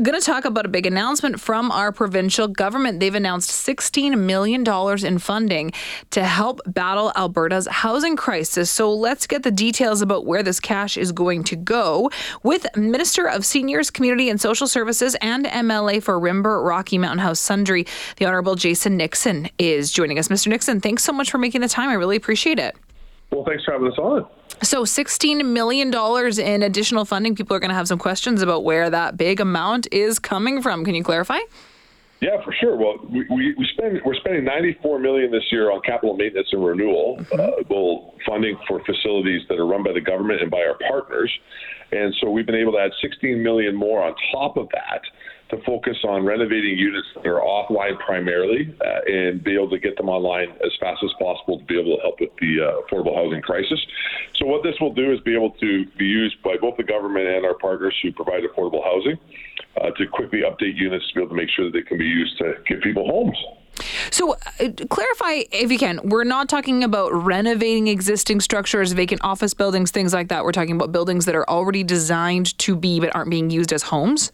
going to talk about a big announcement from our provincial government. They've announced $16 million in funding to help battle Alberta's housing crisis. So let's get the details about where this cash is going to go with Minister of Seniors, Community and Social Services and MLA for Rimber Rocky Mountain House Sundre. the Honorable Jason Nixon is joining us. Mr. Nixon, thanks so much for making the time. I really appreciate it. Well, thanks for having us on. So, $16 million in additional funding. People are going to have some questions about where that big amount is coming from. Can you clarify? Yeah, for sure. Well, we, we, we spend we're spending 94 million this year on capital maintenance and renewal, mm-hmm. uh, well, funding for facilities that are run by the government and by our partners, and so we've been able to add 16 million more on top of that to focus on renovating units that are offline primarily uh, and be able to get them online as fast as possible to be able to help with the uh, affordable housing crisis. So, what this will do is be able to be used by both the government and our partners who provide affordable housing uh, to quickly update units to be able to make sure that they can be used to give people homes. So, uh, clarify if you can. We're not talking about renovating existing structures, vacant office buildings, things like that. We're talking about buildings that are already designed to be but aren't being used as homes.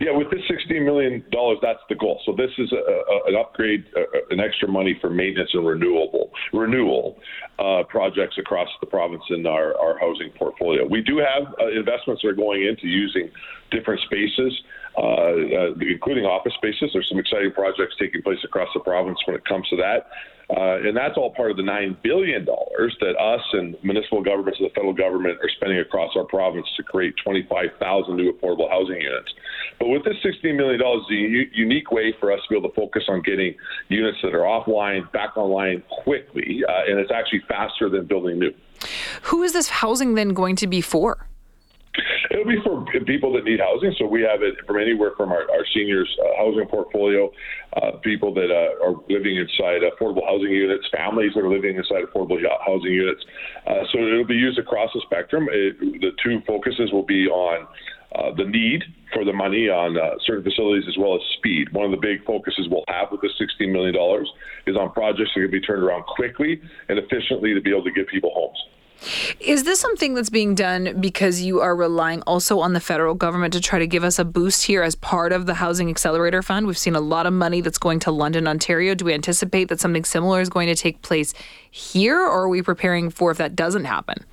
Yeah, with this $16 million, that's the goal. So this is a, a, an upgrade, uh, an extra money for maintenance and renewable renewal uh, projects across the province in our, our housing portfolio. We do have uh, investments that are going into using different spaces, including office spaces. There's some exciting projects taking place across the province when it comes to that. Uh, and that's all part of the $9 billion that us and municipal governments and the federal government are spending across our province to create 25,000 new affordable housing units. But with this $16 million, is a u- unique way for us to be able to focus on getting units that are offline back online quickly. Uh, and it's actually faster than building new. Who is this housing then going to be for? It'll be for people that need housing. So we have it from anywhere from our, our seniors uh, housing portfolio, uh, people that uh, are living inside affordable housing units, families that are living inside affordable housing units. Uh, so it'll be used across the spectrum. It, the two focuses will be on uh, the need for the money on uh, certain facilities as well as speed. One of the big focuses we'll have with this $16 million is on projects that can be turned around quickly and efficiently to be able to give people homes. Is this something that's being done because you are relying also on the federal government to try to give us a boost here as part of the Housing Accelerator Fund? We've seen a lot of money that's going to London, Ontario. Do we anticipate that something similar is going to take place here, or are we preparing for if that doesn't happen?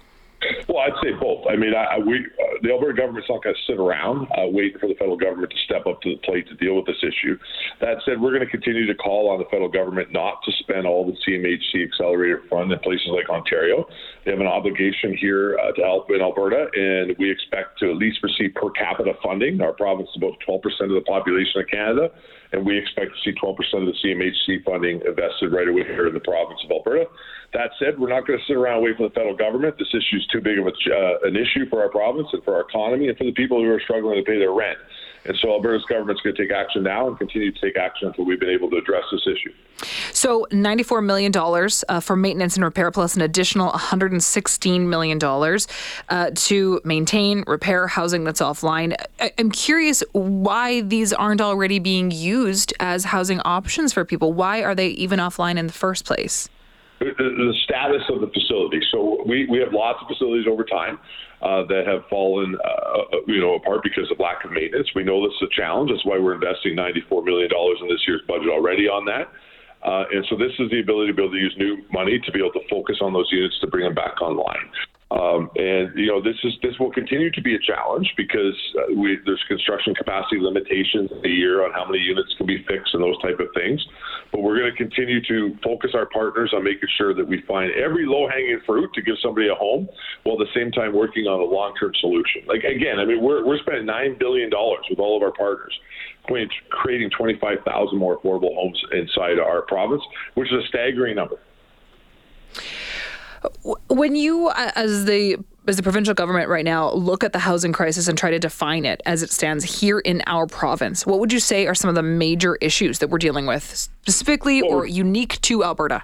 Well, I'd say both. I mean, I, we, the Alberta government's not going to sit around uh, waiting for the federal government to step up to the plate to deal with this issue. That said, we're going to continue to call on the federal government not to spend all the CMHC Accelerator Fund in places like Ontario. They have an obligation here uh, to help in Alberta, and we expect to at least receive per capita funding. Our province is about 12% of the population of Canada, and we expect to see 12% of the CMHC funding invested right away here in the province of Alberta. That said, we're not going to sit around and wait for the federal government. This issue is too big of a, uh, an issue for our province and for our economy and for the people who are struggling to pay their rent. And so Alberta's government's going to take action now and continue to take action until we've been able to address this issue. So, $94 million uh, for maintenance and repair, plus an additional $116 million uh, to maintain, repair housing that's offline. I- I'm curious why these aren't already being used as housing options for people. Why are they even offline in the first place? The, status of the facility. So we, we have lots of facilities over time uh, that have fallen, uh, uh, you know, apart because of lack of maintenance. We know this is a challenge. That's why we're investing $94 million in this year's budget already on that. Uh, and so this is the ability to be able to use new money to be able to focus on those units to bring them back online. Um, and you know this is this will continue to be a challenge because uh, we, there's construction capacity limitations a year on how many units can be fixed and those type of things. But we're going to continue to focus our partners on making sure that we find every low-hanging fruit to give somebody a home, while at the same time working on a long-term solution. Like again, I mean we're we're spending nine billion dollars with all of our partners creating 25,000 more affordable homes inside our province, which is a staggering number. When you, uh, as the as the provincial government right now, look at the housing crisis and try to define it as it stands here in our province, what would you say are some of the major issues that we're dealing with, specifically or unique to Alberta?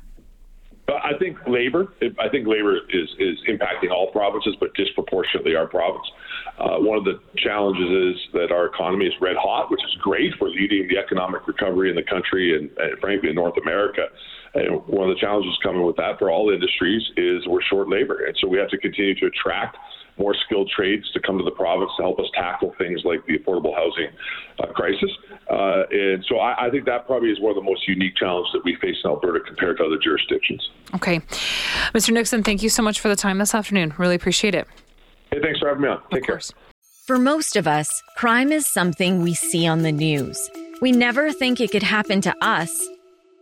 I think labor. I think labor is is impacting all provinces, but disproportionately our province. Uh, one of the challenges is that our economy is red hot, which is great for leading the economic recovery in the country and, and frankly in North America. And one of the challenges coming with that for all industries is we're short labor, and so we have to continue to attract more skilled trades to come to the province to help us tackle things like the affordable housing uh, crisis. Uh, and so I, I think that probably is one of the most unique challenges that we face in Alberta compared to other jurisdictions. Okay. Mr. Nixon, thank you so much for the time this afternoon. Really appreciate it. Hey, thanks for having me on. Take of care. course. For most of us, crime is something we see on the news. We never think it could happen to us